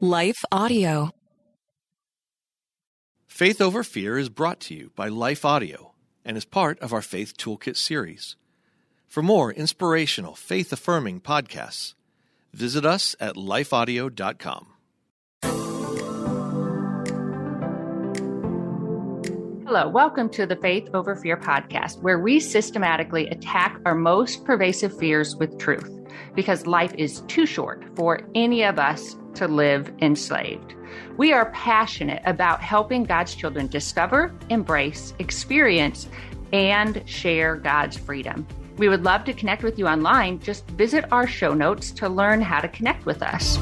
Life Audio. Faith Over Fear is brought to you by Life Audio and is part of our Faith Toolkit series. For more inspirational, faith affirming podcasts, visit us at lifeaudio.com. Hello, welcome to the Faith Over Fear podcast, where we systematically attack our most pervasive fears with truth because life is too short for any of us to live enslaved. We are passionate about helping God's children discover, embrace, experience, and share God's freedom. We would love to connect with you online. Just visit our show notes to learn how to connect with us.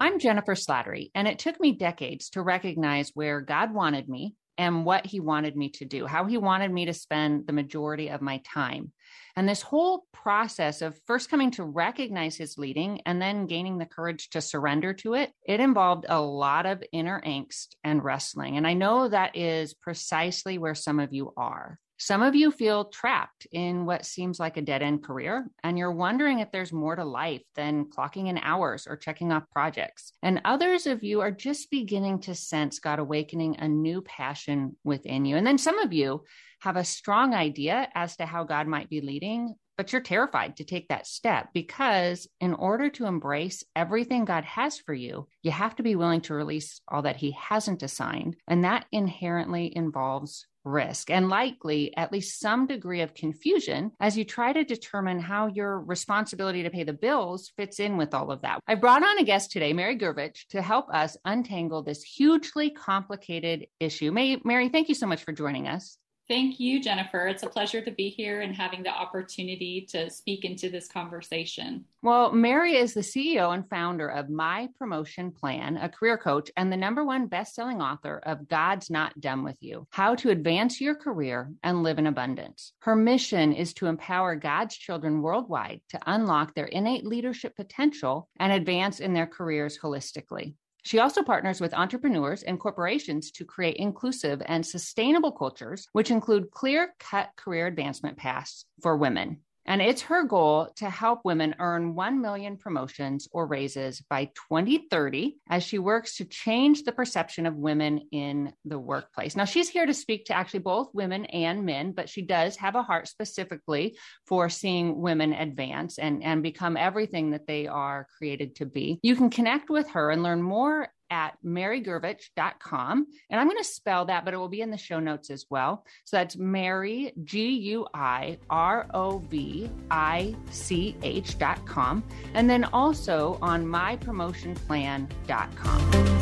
I'm Jennifer Slattery, and it took me decades to recognize where God wanted me and what he wanted me to do, how he wanted me to spend the majority of my time. And this whole process of first coming to recognize his leading and then gaining the courage to surrender to it, it involved a lot of inner angst and wrestling. And I know that is precisely where some of you are. Some of you feel trapped in what seems like a dead end career, and you're wondering if there's more to life than clocking in hours or checking off projects. And others of you are just beginning to sense God awakening a new passion within you. And then some of you have a strong idea as to how God might be leading, but you're terrified to take that step because in order to embrace everything God has for you, you have to be willing to release all that He hasn't assigned. And that inherently involves risk and likely at least some degree of confusion as you try to determine how your responsibility to pay the bills fits in with all of that. I brought on a guest today, Mary Guirovich, to help us untangle this hugely complicated issue. May, Mary, thank you so much for joining us. Thank you, Jennifer. It's a pleasure to be here and having the opportunity to speak into this conversation. Well, Mary is the CEO and founder of My Promotion Plan, a career coach, and the number one best-selling author of God's Not Done with You: How to Advance Your Career and Live in Abundance. Her mission is to empower God's children worldwide to unlock their innate leadership potential and advance in their careers holistically. She also partners with entrepreneurs and corporations to create inclusive and sustainable cultures, which include clear cut career advancement paths for women. And it's her goal to help women earn 1 million promotions or raises by 2030 as she works to change the perception of women in the workplace. Now, she's here to speak to actually both women and men, but she does have a heart specifically for seeing women advance and, and become everything that they are created to be. You can connect with her and learn more at maryguirovich.com. And I'm going to spell that, but it will be in the show notes as well. So that's Mary, G U I R O V I C H.com. And then also on mypromotionplan.com.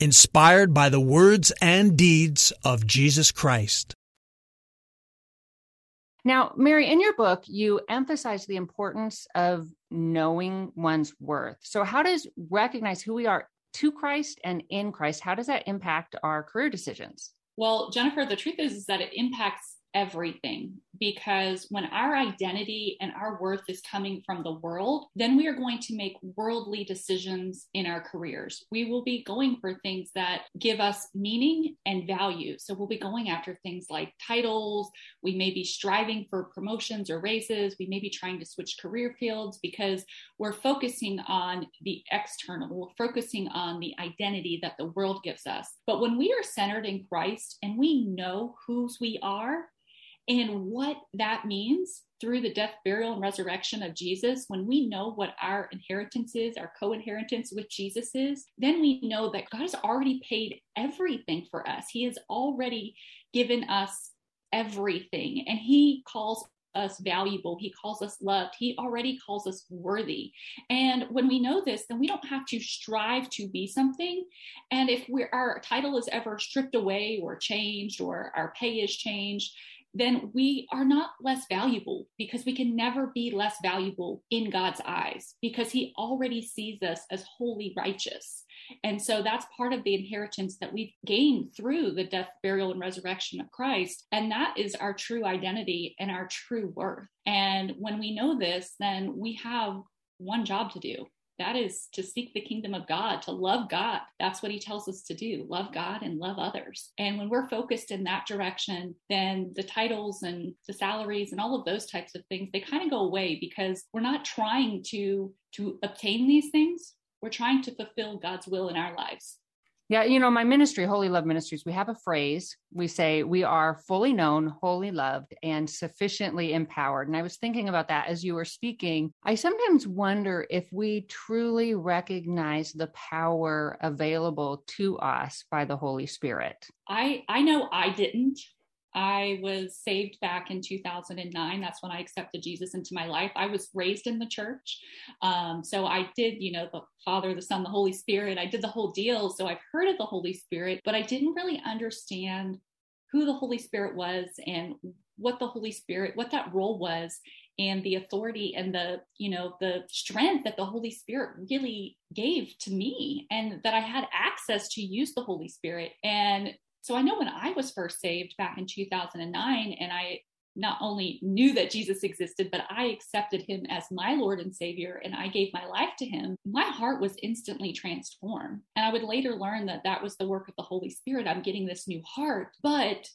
inspired by the words and deeds of Jesus Christ. Now, Mary, in your book, you emphasize the importance of knowing one's worth. So, how does recognize who we are to Christ and in Christ, how does that impact our career decisions? Well, Jennifer, the truth is, is that it impacts everything because when our identity and our worth is coming from the world, then we are going to make worldly decisions in our careers. We will be going for things that give us meaning and value. So we'll be going after things like titles. We may be striving for promotions or raises. We may be trying to switch career fields because we're focusing on the external, we're focusing on the identity that the world gives us. But when we are centered in Christ and we know whose we are, and what that means through the death, burial, and resurrection of Jesus, when we know what our inheritance is, our co inheritance with Jesus is, then we know that God has already paid everything for us. He has already given us everything, and He calls us valuable. He calls us loved. He already calls us worthy. And when we know this, then we don't have to strive to be something. And if our title is ever stripped away or changed or our pay is changed, then we are not less valuable because we can never be less valuable in God's eyes because He already sees us as wholly righteous. And so that's part of the inheritance that we've gained through the death, burial, and resurrection of Christ. And that is our true identity and our true worth. And when we know this, then we have one job to do that is to seek the kingdom of God, to love God. That's what he tells us to do love God and love others. And when we're focused in that direction, then the titles and the salaries and all of those types of things, they kind of go away because we're not trying to to obtain these things. We're trying to fulfill God's will in our lives. Yeah, you know, my ministry, Wholly Loved Ministries, we have a phrase. We say we are fully known, wholly loved, and sufficiently empowered. And I was thinking about that as you were speaking. I sometimes wonder if we truly recognize the power available to us by the Holy Spirit. I I know I didn't. I was saved back in 2009. That's when I accepted Jesus into my life. I was raised in the church. Um, so I did, you know, the Father, the Son, the Holy Spirit. I did the whole deal. So I've heard of the Holy Spirit, but I didn't really understand who the Holy Spirit was and what the Holy Spirit, what that role was and the authority and the you know the strength that the holy spirit really gave to me and that i had access to use the holy spirit and so I know when I was first saved back in 2009, and I not only knew that Jesus existed, but I accepted him as my Lord and Savior and I gave my life to him, my heart was instantly transformed. And I would later learn that that was the work of the Holy Spirit. I'm getting this new heart. But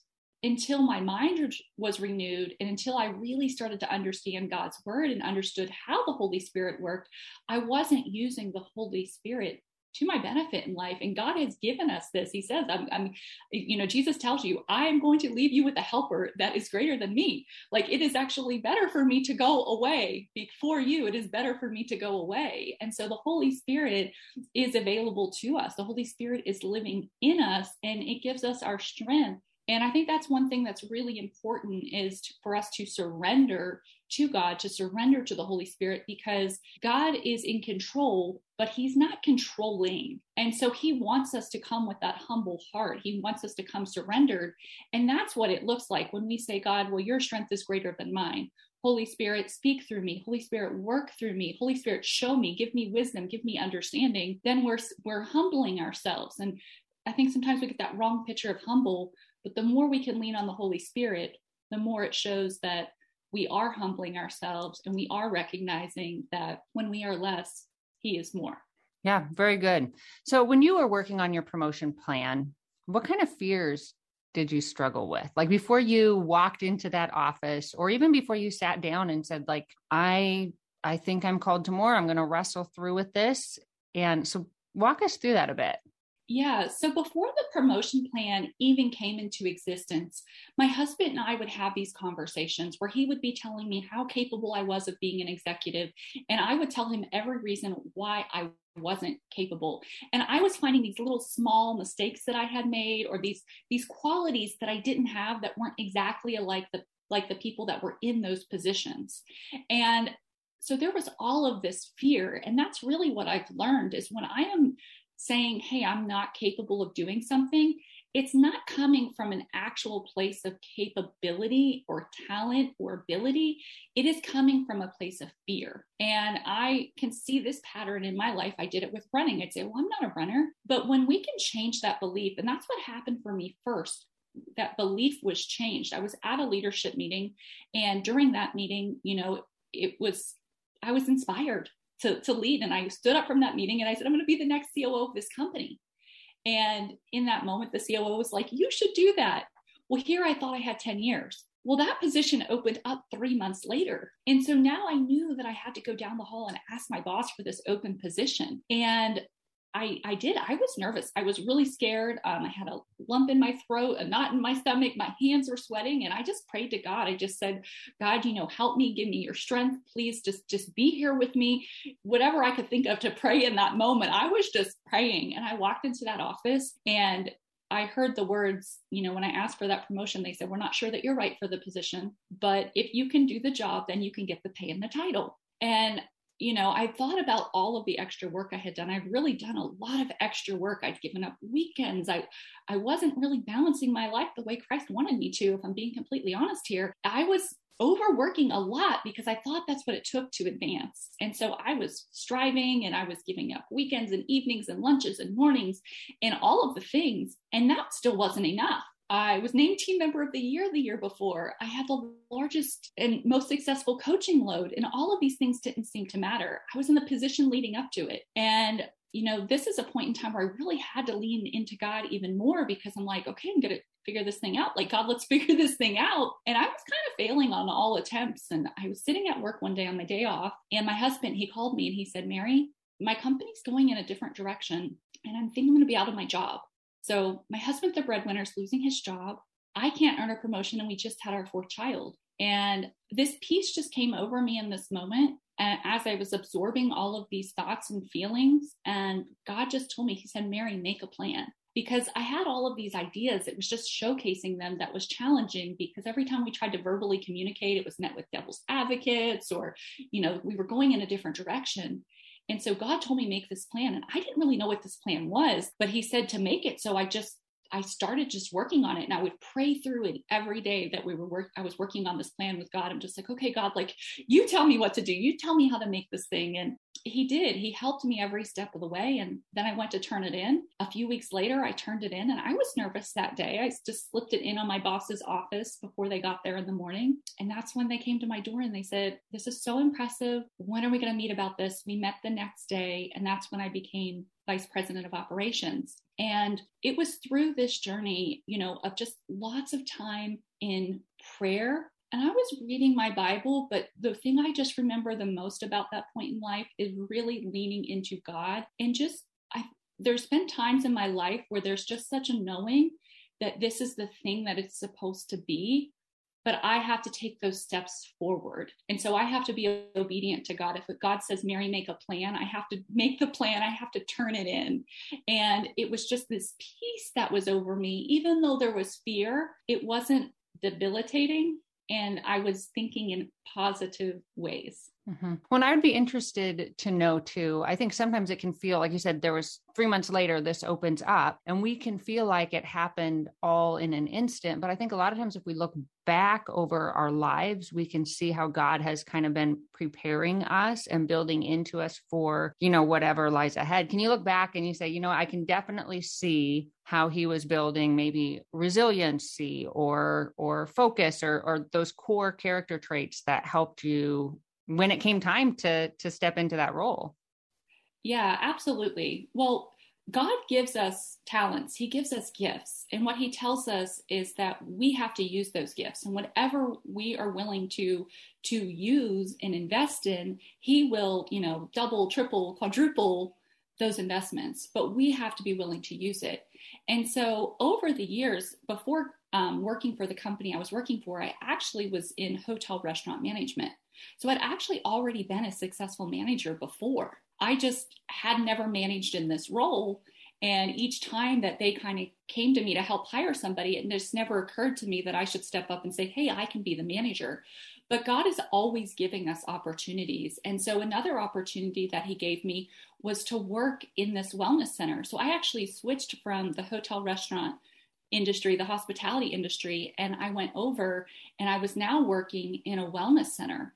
until my mind was renewed and until I really started to understand God's word and understood how the Holy Spirit worked, I wasn't using the Holy Spirit to my benefit in life. And God has given us this. He says, I'm, I'm, you know, Jesus tells you, I am going to leave you with a helper that is greater than me. Like it is actually better for me to go away before you. It is better for me to go away. And so the Holy Spirit is available to us. The Holy Spirit is living in us and it gives us our strength and I think that's one thing that's really important is to, for us to surrender to God, to surrender to the Holy Spirit, because God is in control, but He's not controlling. And so He wants us to come with that humble heart. He wants us to come surrendered. And that's what it looks like when we say, God, well, your strength is greater than mine. Holy Spirit, speak through me. Holy Spirit, work through me. Holy Spirit, show me, give me wisdom, give me understanding. Then we're we're humbling ourselves. And I think sometimes we get that wrong picture of humble, but the more we can lean on the Holy Spirit, the more it shows that we are humbling ourselves and we are recognizing that when we are less, He is more. Yeah, very good. So, when you were working on your promotion plan, what kind of fears did you struggle with? Like before you walked into that office, or even before you sat down and said, like, I I think I'm called to more. I'm going to wrestle through with this. And so walk us through that a bit. Yeah. So before the promotion plan even came into existence, my husband and I would have these conversations where he would be telling me how capable I was of being an executive. And I would tell him every reason why I wasn't capable and i was finding these little small mistakes that i had made or these these qualities that i didn't have that weren't exactly like the like the people that were in those positions and so there was all of this fear and that's really what i've learned is when i am saying, Hey, I'm not capable of doing something, it's not coming from an actual place of capability or talent or ability. It is coming from a place of fear. And I can see this pattern in my life. I did it with running. I'd say, Well, I'm not a runner. But when we can change that belief, and that's what happened for me first that belief was changed. I was at a leadership meeting, and during that meeting, you know, it was I was inspired to to lead, and I stood up from that meeting and I said, I'm going to be the next COO of this company. And in that moment, the COO was like, You should do that. Well, here I thought I had 10 years. Well, that position opened up three months later. And so now I knew that I had to go down the hall and ask my boss for this open position. And I, I did. I was nervous. I was really scared. Um, I had a lump in my throat, a knot in my stomach. My hands were sweating, and I just prayed to God. I just said, "God, you know, help me. Give me your strength. Please, just just be here with me." Whatever I could think of to pray in that moment, I was just praying. And I walked into that office, and I heard the words, you know, when I asked for that promotion, they said, We're not sure that you're right for the position, but if you can do the job, then you can get the pay and the title. And you know, I thought about all of the extra work I had done. I've really done a lot of extra work. I'd given up weekends. I I wasn't really balancing my life the way Christ wanted me to, if I'm being completely honest here. I was overworking a lot because I thought that's what it took to advance. And so I was striving and I was giving up weekends and evenings and lunches and mornings and all of the things. And that still wasn't enough. I was named team member of the year the year before. I had the largest and most successful coaching load, and all of these things didn't seem to matter. I was in the position leading up to it. And, you know, this is a point in time where I really had to lean into God even more because I'm like, okay, I'm going to figure this thing out. Like, God, let's figure this thing out. And I was kind of failing on all attempts. And I was sitting at work one day on my day off, and my husband, he called me and he said, Mary, my company's going in a different direction, and I'm thinking I'm going to be out of my job. So my husband, the breadwinner, is losing his job. I can't earn a promotion, and we just had our fourth child. And this peace just came over me in this moment. And as I was absorbing all of these thoughts and feelings, and God just told me, He said, Mary, make a plan. Because I had all of these ideas, it was just showcasing them that was challenging because every time we tried to verbally communicate, it was met with devil's advocates or, you know, we were going in a different direction. And so God told me make this plan and I didn't really know what this plan was, but he said to make it. So I just I started just working on it and I would pray through it every day that we were work I was working on this plan with God. I'm just like, okay, God, like you tell me what to do. You tell me how to make this thing. And he did. He helped me every step of the way. And then I went to turn it in. A few weeks later, I turned it in and I was nervous that day. I just slipped it in on my boss's office before they got there in the morning. And that's when they came to my door and they said, This is so impressive. When are we going to meet about this? We met the next day. And that's when I became vice president of operations. And it was through this journey, you know, of just lots of time in prayer and I was reading my Bible, but the thing I just remember the most about that point in life is really leaning into God and just I there's been times in my life where there's just such a knowing that this is the thing that it's supposed to be, but I have to take those steps forward. And so I have to be obedient to God. If God says, Mary, make a plan, I have to make the plan, I have to turn it in. And it was just this peace that was over me. Even though there was fear, it wasn't debilitating and I was thinking in positive ways. Mm-hmm. Well, I would be interested to know too. I think sometimes it can feel like you said there was three months later this opens up, and we can feel like it happened all in an instant. But I think a lot of times if we look back over our lives, we can see how God has kind of been preparing us and building into us for you know whatever lies ahead. Can you look back and you say, you know, I can definitely see how he was building maybe resiliency or or focus or or those core character traits that helped you when it came time to to step into that role? Yeah absolutely. Well god gives us talents. He gives us gifts. And what he tells us is that we have to use those gifts. And whatever we are willing to to use and invest in he will you know double triple quadruple those investments. But we have to be willing to use it. And so over the years before um, working for the company i was working for i actually was in hotel restaurant management so I'd actually already been a successful manager before. I just had never managed in this role. And each time that they kind of came to me to help hire somebody, it just never occurred to me that I should step up and say, hey, I can be the manager. But God is always giving us opportunities. And so another opportunity that He gave me was to work in this wellness center. So I actually switched from the hotel restaurant industry, the hospitality industry, and I went over and I was now working in a wellness center.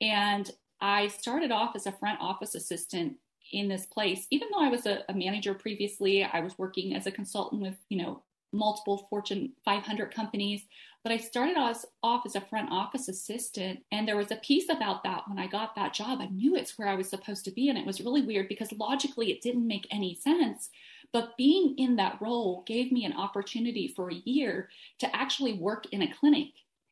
And I started off as a front office assistant in this place. Even though I was a, a, manager previously, I was working as a consultant with, you know, multiple Fortune 500 companies. But I started off as a front office assistant, and there was a piece about that when I got that job. I knew it's where I was supposed to be, and it was really weird because logically it didn't make any sense. But being in that role gave me an opportunity for a year to actually work in a clinic.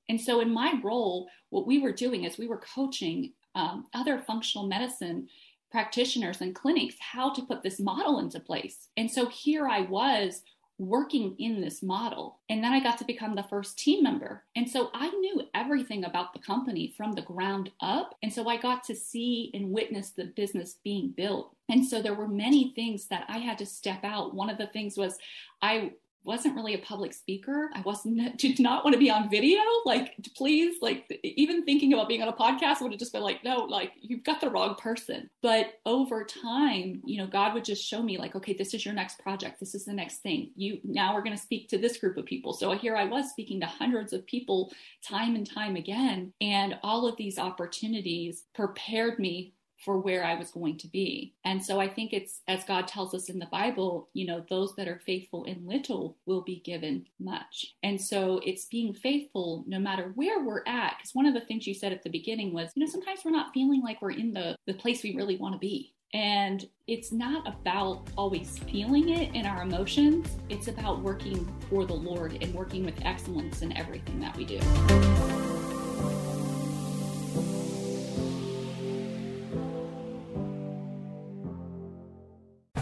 And so, in my role, what we were doing is we were coaching um, other functional medicine practitioners and clinics how to put this model into place. And so, here I was working in this model. And then I got to become the first team member. And so I knew everything about the company from the ground up. And so I got to see and witness the business being built. And so there were many things that I had to step out. One of the things was I wasn't really a public speaker. I wasn't did not want to be on video. Like, please, like even thinking about being on a podcast would have just been like, no, like you've got the wrong person. But over time, you know, God would just show me like, okay, this is your next project. This is the next thing. You now we're going to speak to this group of people. So here I was speaking to hundreds of people time and time again, and all of these opportunities prepared me for where I was going to be. And so I think it's as God tells us in the Bible, you know, those that are faithful in little will be given much. And so it's being faithful no matter where we're at. Because one of the things you said at the beginning was, you know, sometimes we're not feeling like we're in the, the place we really want to be. And it's not about always feeling it in our emotions. It's about working for the Lord and working with excellence in everything that we do.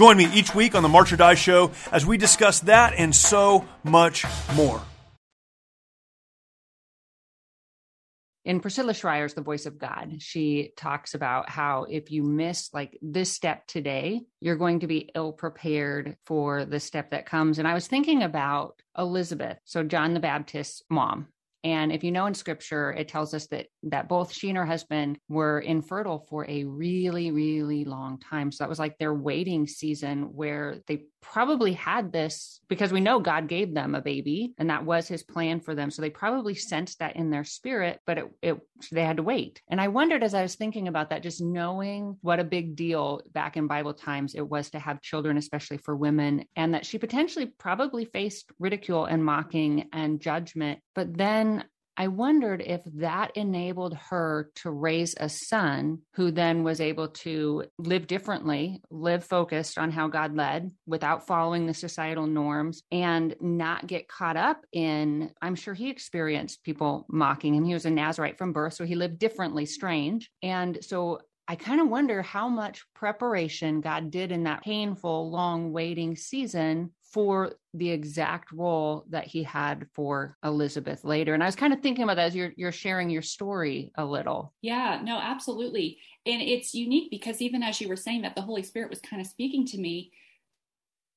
Join me each week on the March or Die Show as we discuss that and so much more. in Priscilla Shirer's The Voice of God, she talks about how if you miss like this step today, you're going to be ill prepared for the step that comes. And I was thinking about Elizabeth, so John the Baptist's mom. And if you know in scripture, it tells us that that both she and her husband were infertile for a really, really long time. So that was like their waiting season where they probably had this because we know God gave them a baby and that was his plan for them. So they probably sensed that in their spirit, but it, it they had to wait. And I wondered as I was thinking about that, just knowing what a big deal back in Bible times it was to have children, especially for women, and that she potentially probably faced ridicule and mocking and judgment. But then I wondered if that enabled her to raise a son who then was able to live differently, live focused on how God led without following the societal norms and not get caught up in. I'm sure he experienced people mocking him. He was a Nazarite from birth, so he lived differently, strange. And so I kind of wonder how much preparation God did in that painful, long waiting season for the exact role that he had for Elizabeth later. And I was kind of thinking about that as you're you're sharing your story a little. Yeah, no, absolutely. And it's unique because even as you were saying that the Holy Spirit was kind of speaking to me,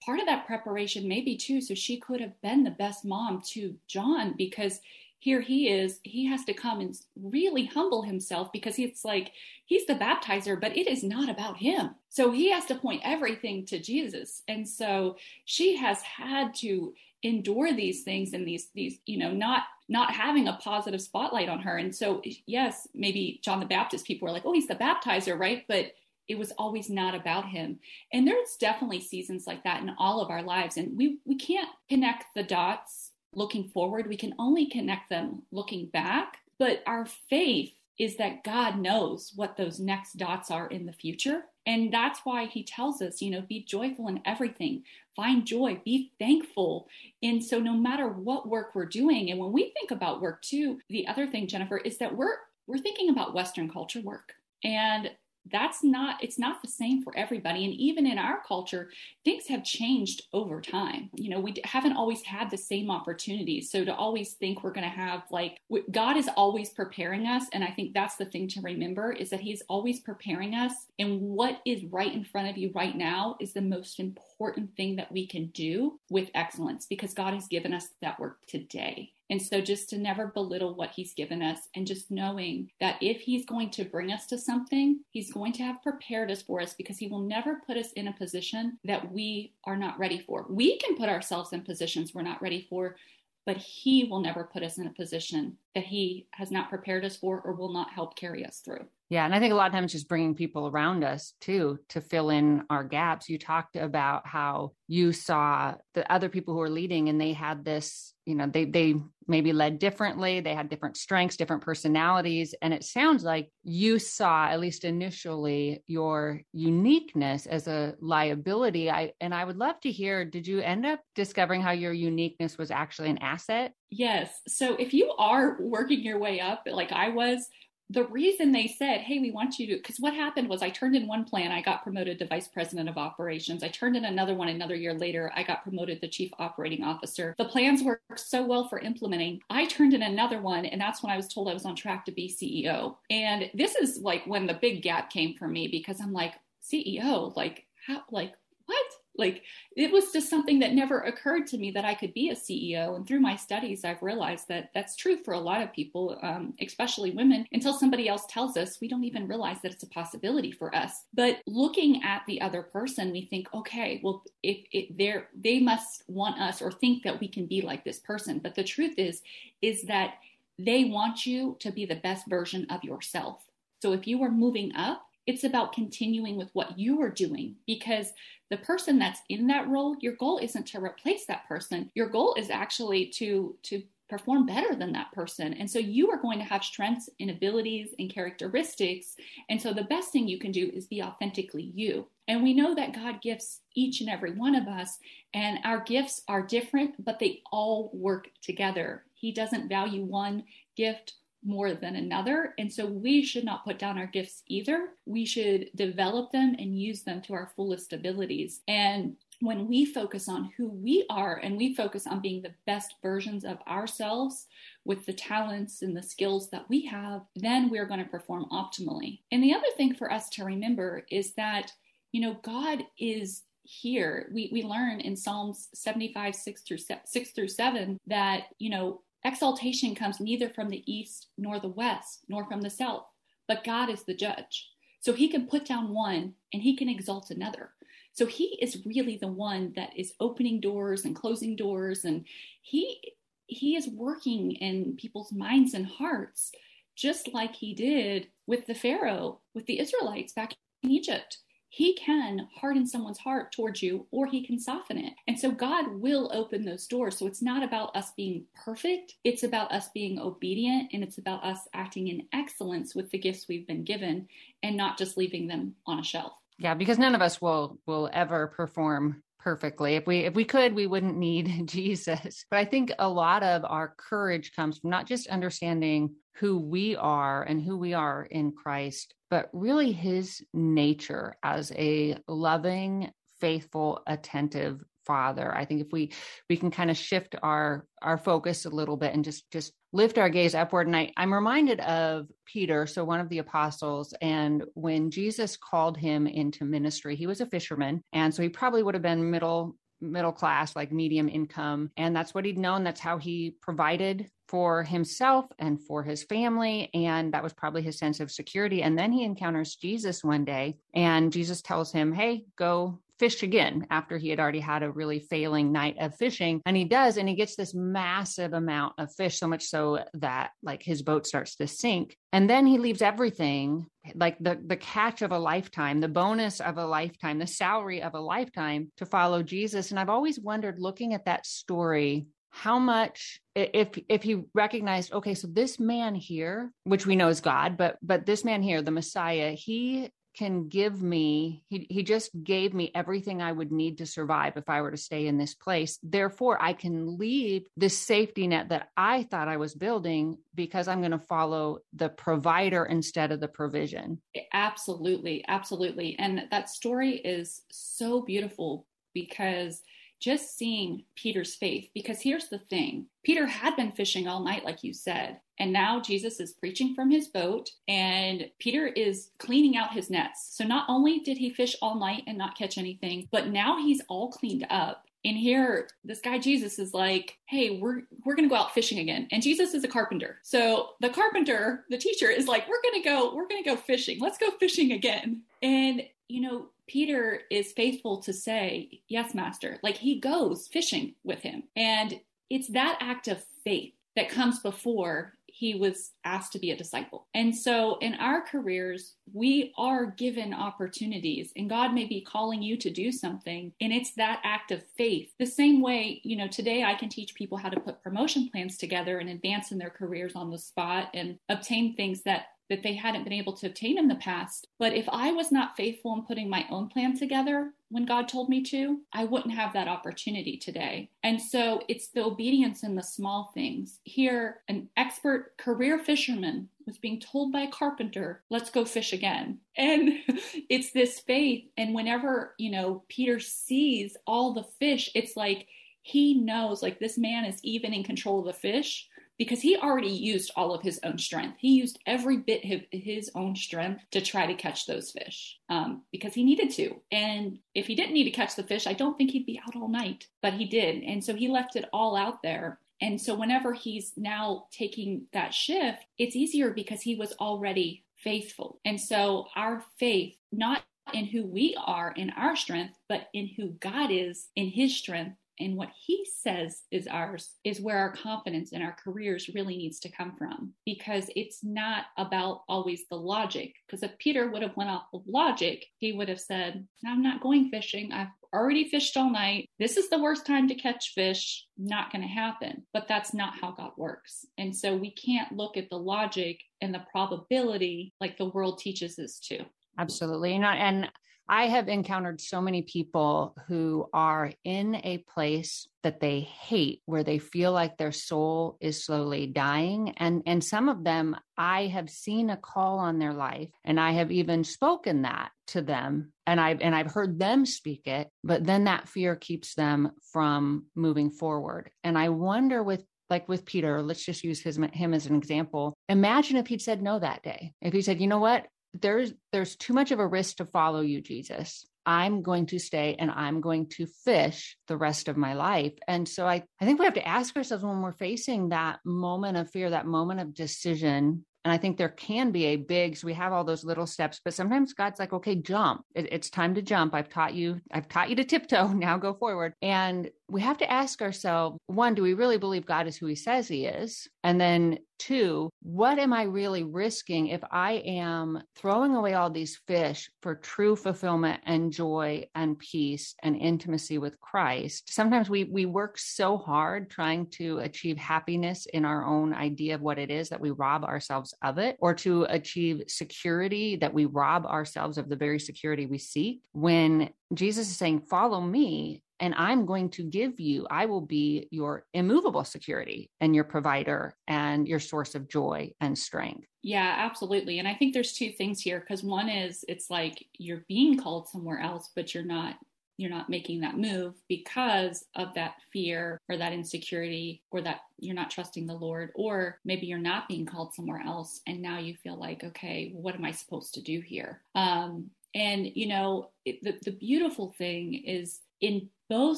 part of that preparation maybe too so she could have been the best mom to John because here he is he has to come and really humble himself because it's like he's the baptizer but it is not about him. So he has to point everything to jesus. And so she has had to endure these things and these these you know not not having a positive spotlight on her. And so yes maybe john the baptist people were like oh he's the baptizer right? But it was always not about him. And there's definitely seasons like that in all of our lives. And we we can't connect the dots looking forward. We can only connect them looking back. But our faith is that God knows what those next dots are in the future. And that's why he tells us, you know, be joyful in everything, find joy, be thankful. And so, no matter what work we're doing, and when we think about work too, the other thing, Jennifer, is that we're we're thinking about Western culture work. And that's not it's not the same for everybody. And even in our culture things have changed over time. You know we haven't always had the same opportunities so to always think we're going to have like god is always preparing us. And i think that's the thing to remember is that he's always preparing us. And what is right in front of you right now is the most important thing that we can do with excellence because god has given us that work today and so just to never belittle what he's given us and just knowing that if he's going to bring us to something, he's going to have prepared us for us because he will never put us in a position that we are not ready for. We can put ourselves in positions we're not ready for, but he will never put us in a position that he has not prepared us for or will not help carry us through. Yeah. And I think a lot of times just bringing people around us too to fill in our gaps. You talked about how you saw the other people who were leading and they had this, you know, they, they maybe led differently. They had different strengths, different personalities. And it sounds like you saw, at least initially, your uniqueness as a liability. I, and I would love to hear, did you end up discovering how your uniqueness was actually an asset? Yes. So if you are working your way up, like I was, the reason they said, hey, we want you to, because what happened was I turned in one plan, I got promoted to vice president of operations. I turned in another one another year later, I got promoted to chief operating officer. The plans worked so well for implementing. I turned in another one, and that's when I was told I was on track to be CEO. And this is like when the big gap came for me because I'm like, CEO, like, how, like, what? Like it was just something that never occurred to me that I could be a CEO. And through my studies, I've realized that that's true for a lot of people, um, especially women. Until somebody else tells us, we don't even realize that it's a possibility for us. But looking at the other person, we think, okay, well, if, if they're they must want us or think that we can be like this person. But the truth is, is that they want you to be the best version of yourself. So if you are moving up, it's about continuing with what you are doing because the person that's in that role, your goal isn't to replace that person. Your goal is actually to to perform better than that person. And so you are going to have strengths and abilities and characteristics. And so the best thing you can do is be authentically you. And we know that God gifts each and every one of us, and our gifts are different, but they all work together. He doesn't value one gift more than another. And so we should not put down our gifts either. We should develop them and use them to our fullest abilities. And when we focus on who we are and we focus on being the best versions of ourselves with the talents and the skills that we have, then we're going to perform optimally. And the other thing for us to remember is that, you know, God is here. We, we learn in Psalms 75, 6 through 6 through 7 that, you know, Exaltation comes neither from the east nor the west nor from the south, but God is the judge. So he can put down one and he can exalt another. So he is really the one that is opening doors and closing doors and he he is working in people's minds and hearts just like he did with the Pharaoh with the Israelites back in Egypt he can harden someone's heart towards you or he can soften it. And so God will open those doors. So it's not about us being perfect, it's about us being obedient and it's about us acting in excellence with the gifts we've been given and not just leaving them on a shelf. Yeah, because none of us will will ever perform perfectly. If we if we could, we wouldn't need Jesus. But I think a lot of our courage comes from not just understanding who we are and who we are in Christ, but really his nature as a loving, faithful, attentive father. I think if we we can kind of shift our our focus a little bit and just just lift our gaze upward. And I, I'm reminded of Peter, so one of the apostles, and when Jesus called him into ministry, he was a fisherman. And so he probably would have been middle middle class, like medium income. And that's what he'd known. That's how he provided for himself and for his family. And that was probably his sense of security. And then he encounters Jesus one day, and Jesus tells him, Hey, go fish again after he had already had a really failing night of fishing. And he does and he gets this massive amount of fish so much so that like his boat starts to sink. And then he leaves everything like the the catch of a lifetime the bonus of a lifetime the salary of a lifetime to follow Jesus. And I've always wondered looking at that story how much if if he recognized okay so this man here which we know is god but but this man here the messiah he can give me he he just gave me everything I would need to survive if I were to stay in this place. Therefore, I can leave this safety net that I thought I was building because I'm going to follow the provider instead of the provision. Absolutely, absolutely. And that story is so beautiful because just seeing Peter's faith. Because here's the thing Peter had been fishing all night, like you said. And now Jesus is preaching from his boat, and Peter is cleaning out his nets. So not only did he fish all night and not catch anything, but now he's all cleaned up. And here, this guy Jesus is like, "Hey, we're we're gonna go out fishing again." And Jesus is a carpenter, so the carpenter, the teacher, is like, "We're gonna go, we're gonna go fishing. Let's go fishing again." And you know, Peter is faithful to say, Yes, master. Like he goes fishing with him. And it's that act of faith that comes before he was asked to be a disciple. And so in our careers, we are given opportunities, and God may be calling you to do something. And it's that act of faith. The same way, you know, today I can teach people how to put promotion plans together and advance in their careers on the spot and obtain things that that they hadn't been able to obtain in the past. But if I was not faithful in putting my own plan together when God told me to, I wouldn't have that opportunity today. And so it's the obedience in the small things. Here, an expert career fisherman was being told by a carpenter, let's go fish again. And it's this faith. And whenever, you know, Peter sees all the fish, it's like, he knows like this man is even in control of the fish because he already used all of his own strength. He used every bit of his own strength to try to catch those fish um, because he needed to. And if he didn't need to catch the fish, I don't think he'd be out all night, but he did. And so he left it all out there. And so whenever he's now taking that shift, it's easier because he was already faithful. And so our faith, not in who we are in our strength, but in who God is in his strength and what he says is ours is where our confidence in our careers really needs to come from. Because it's not about always the logic. Because if peter would have went off of logic he would have said i'm not going fishing. I've already fished all night. This is the worst time to catch fish. Not going to happen. But that's not how god works. And so we can't look at the logic and the probability like the world teaches us to. Absolutely. Not and I have encountered so many people who are in a place that they hate where they feel like their soul is slowly dying and and some of them I have seen a call on their life and I have even spoken that to them and I've and I've heard them speak it but then that fear keeps them from moving forward and I wonder with like with Peter, let's just use his, him as an example. Imagine if he'd said no that day. If he said, you know what, there's there's too much of a risk to follow you jesus i'm going to stay and i'm going to fish the rest of my life and so i i think we have to ask ourselves when we're facing that moment of fear that moment of decision and I think there can be a big, so we have all those little steps, but sometimes God's like, okay, jump. It, it's time to jump. I've taught you, I've taught you to tiptoe. Now go forward. And we have to ask ourselves one, do we really believe God is who he says he is? And then two, what am I really risking if I am throwing away all these fish for true fulfillment and joy and peace and intimacy with Christ? Sometimes we we work so hard trying to achieve happiness in our own idea of what it is that we rob ourselves of it, or to achieve security that we rob ourselves of the very security we seek when Jesus is saying, Follow me, and I'm going to give you, I will be your immovable security and your provider and your source of joy and strength. Yeah, absolutely. And I think there's two things here because one is it's like you're being called somewhere else, but you're not you're not making that move because of that fear or that insecurity or that you're not trusting the Lord, or maybe you're not being called somewhere else and now you feel like, okay, what am I supposed to do here? Um, and you know, it, the the beautiful thing is in both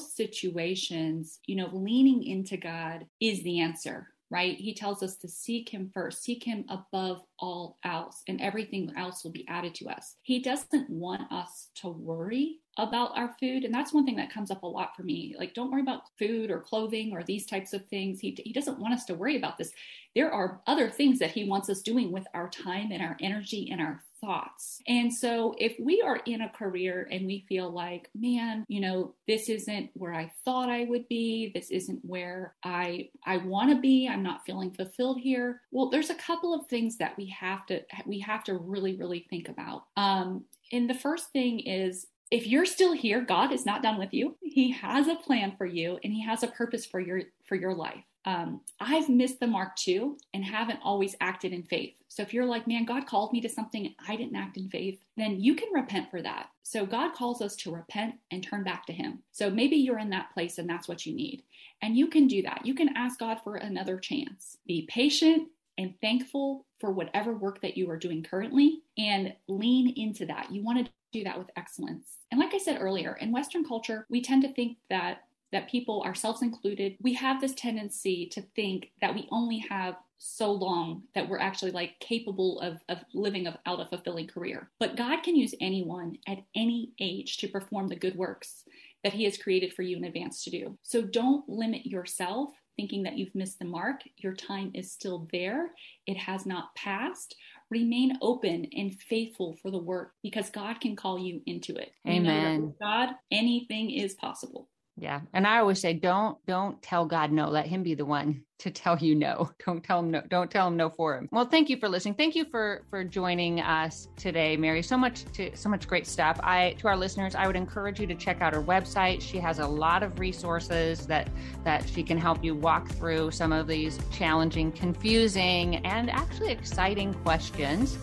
situations, you know, leaning into God is the answer, right? He tells us to seek Him first, seek Him above all else, and everything else will be added to us. He doesn't want us to worry about our food. And that's one thing that comes up a lot for me. Like, don't worry about food or clothing or these types of things. He, he doesn't want us to worry about this. There are other things that He wants us doing with our time and our energy and our thoughts. And so if we are in a career and we feel like, man, you know, this isn't where I thought I would be, this isn't where I I want to be, I'm not feeling fulfilled here. Well, there's a couple of things that we have to we have to really really think about. Um and the first thing is if you're still here, God is not done with you. He has a plan for you and he has a purpose for your for your life. Um, I've missed the mark too and haven't always acted in faith. So if you're like, man, God called me to something I didn't act in faith, then you can repent for that. So God calls us to repent and turn back to Him. So maybe you're in that place and that's what you need. And you can do that. You can ask God for another chance. Be patient and thankful for whatever work that you are doing currently and lean into that. You want to do that with excellence. And like I said earlier, in Western culture, we tend to think that that people, ourselves included, we have this tendency to think that we only have so long that we're actually like capable of, of living out a fulfilling career. But God can use anyone at any age to perform the good works that He has created for you in advance to do. So don't limit yourself thinking that you've missed the mark. Your time is still there, it has not passed. Remain open and faithful for the work because God can call you into it. Amen. God, anything is possible. Yeah. And I always say, don't, don't tell God no. Let him be the one to tell you no. Don't tell him no. Don't tell him no for him. Well, thank you for listening. Thank you for, for joining us today, Mary. So much to, so much great stuff. I, to our listeners, I would encourage you to check out her website. She has a lot of resources that, that she can help you walk through some of these challenging, confusing, and actually exciting questions.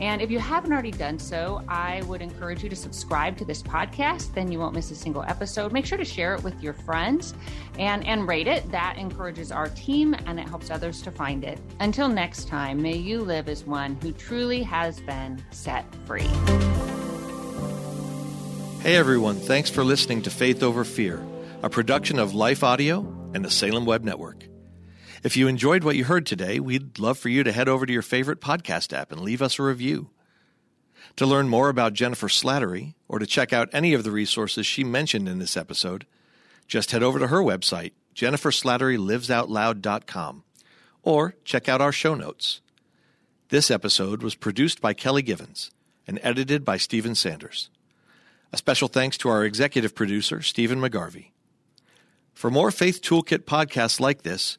And if you haven't already done so, I would encourage you to subscribe to this podcast. Then you won't miss a single episode. Make sure to share it with your friends and, and rate it. That encourages our team and it helps others to find it. Until next time, may you live as one who truly has been set free. Hey everyone, thanks for listening to Faith Over Fear, a production of Life Audio and the Salem Web Network. If you enjoyed what you heard today, we'd love for you to head over to your favorite podcast app and leave us a review. To learn more about Jennifer Slattery or to check out any of the resources she mentioned in this episode, just head over to her website, jenniferslatterylivesoutloud.com, or check out our show notes. This episode was produced by Kelly Givens and edited by Stephen Sanders. A special thanks to our executive producer, Stephen McGarvey. For more Faith Toolkit podcasts like this,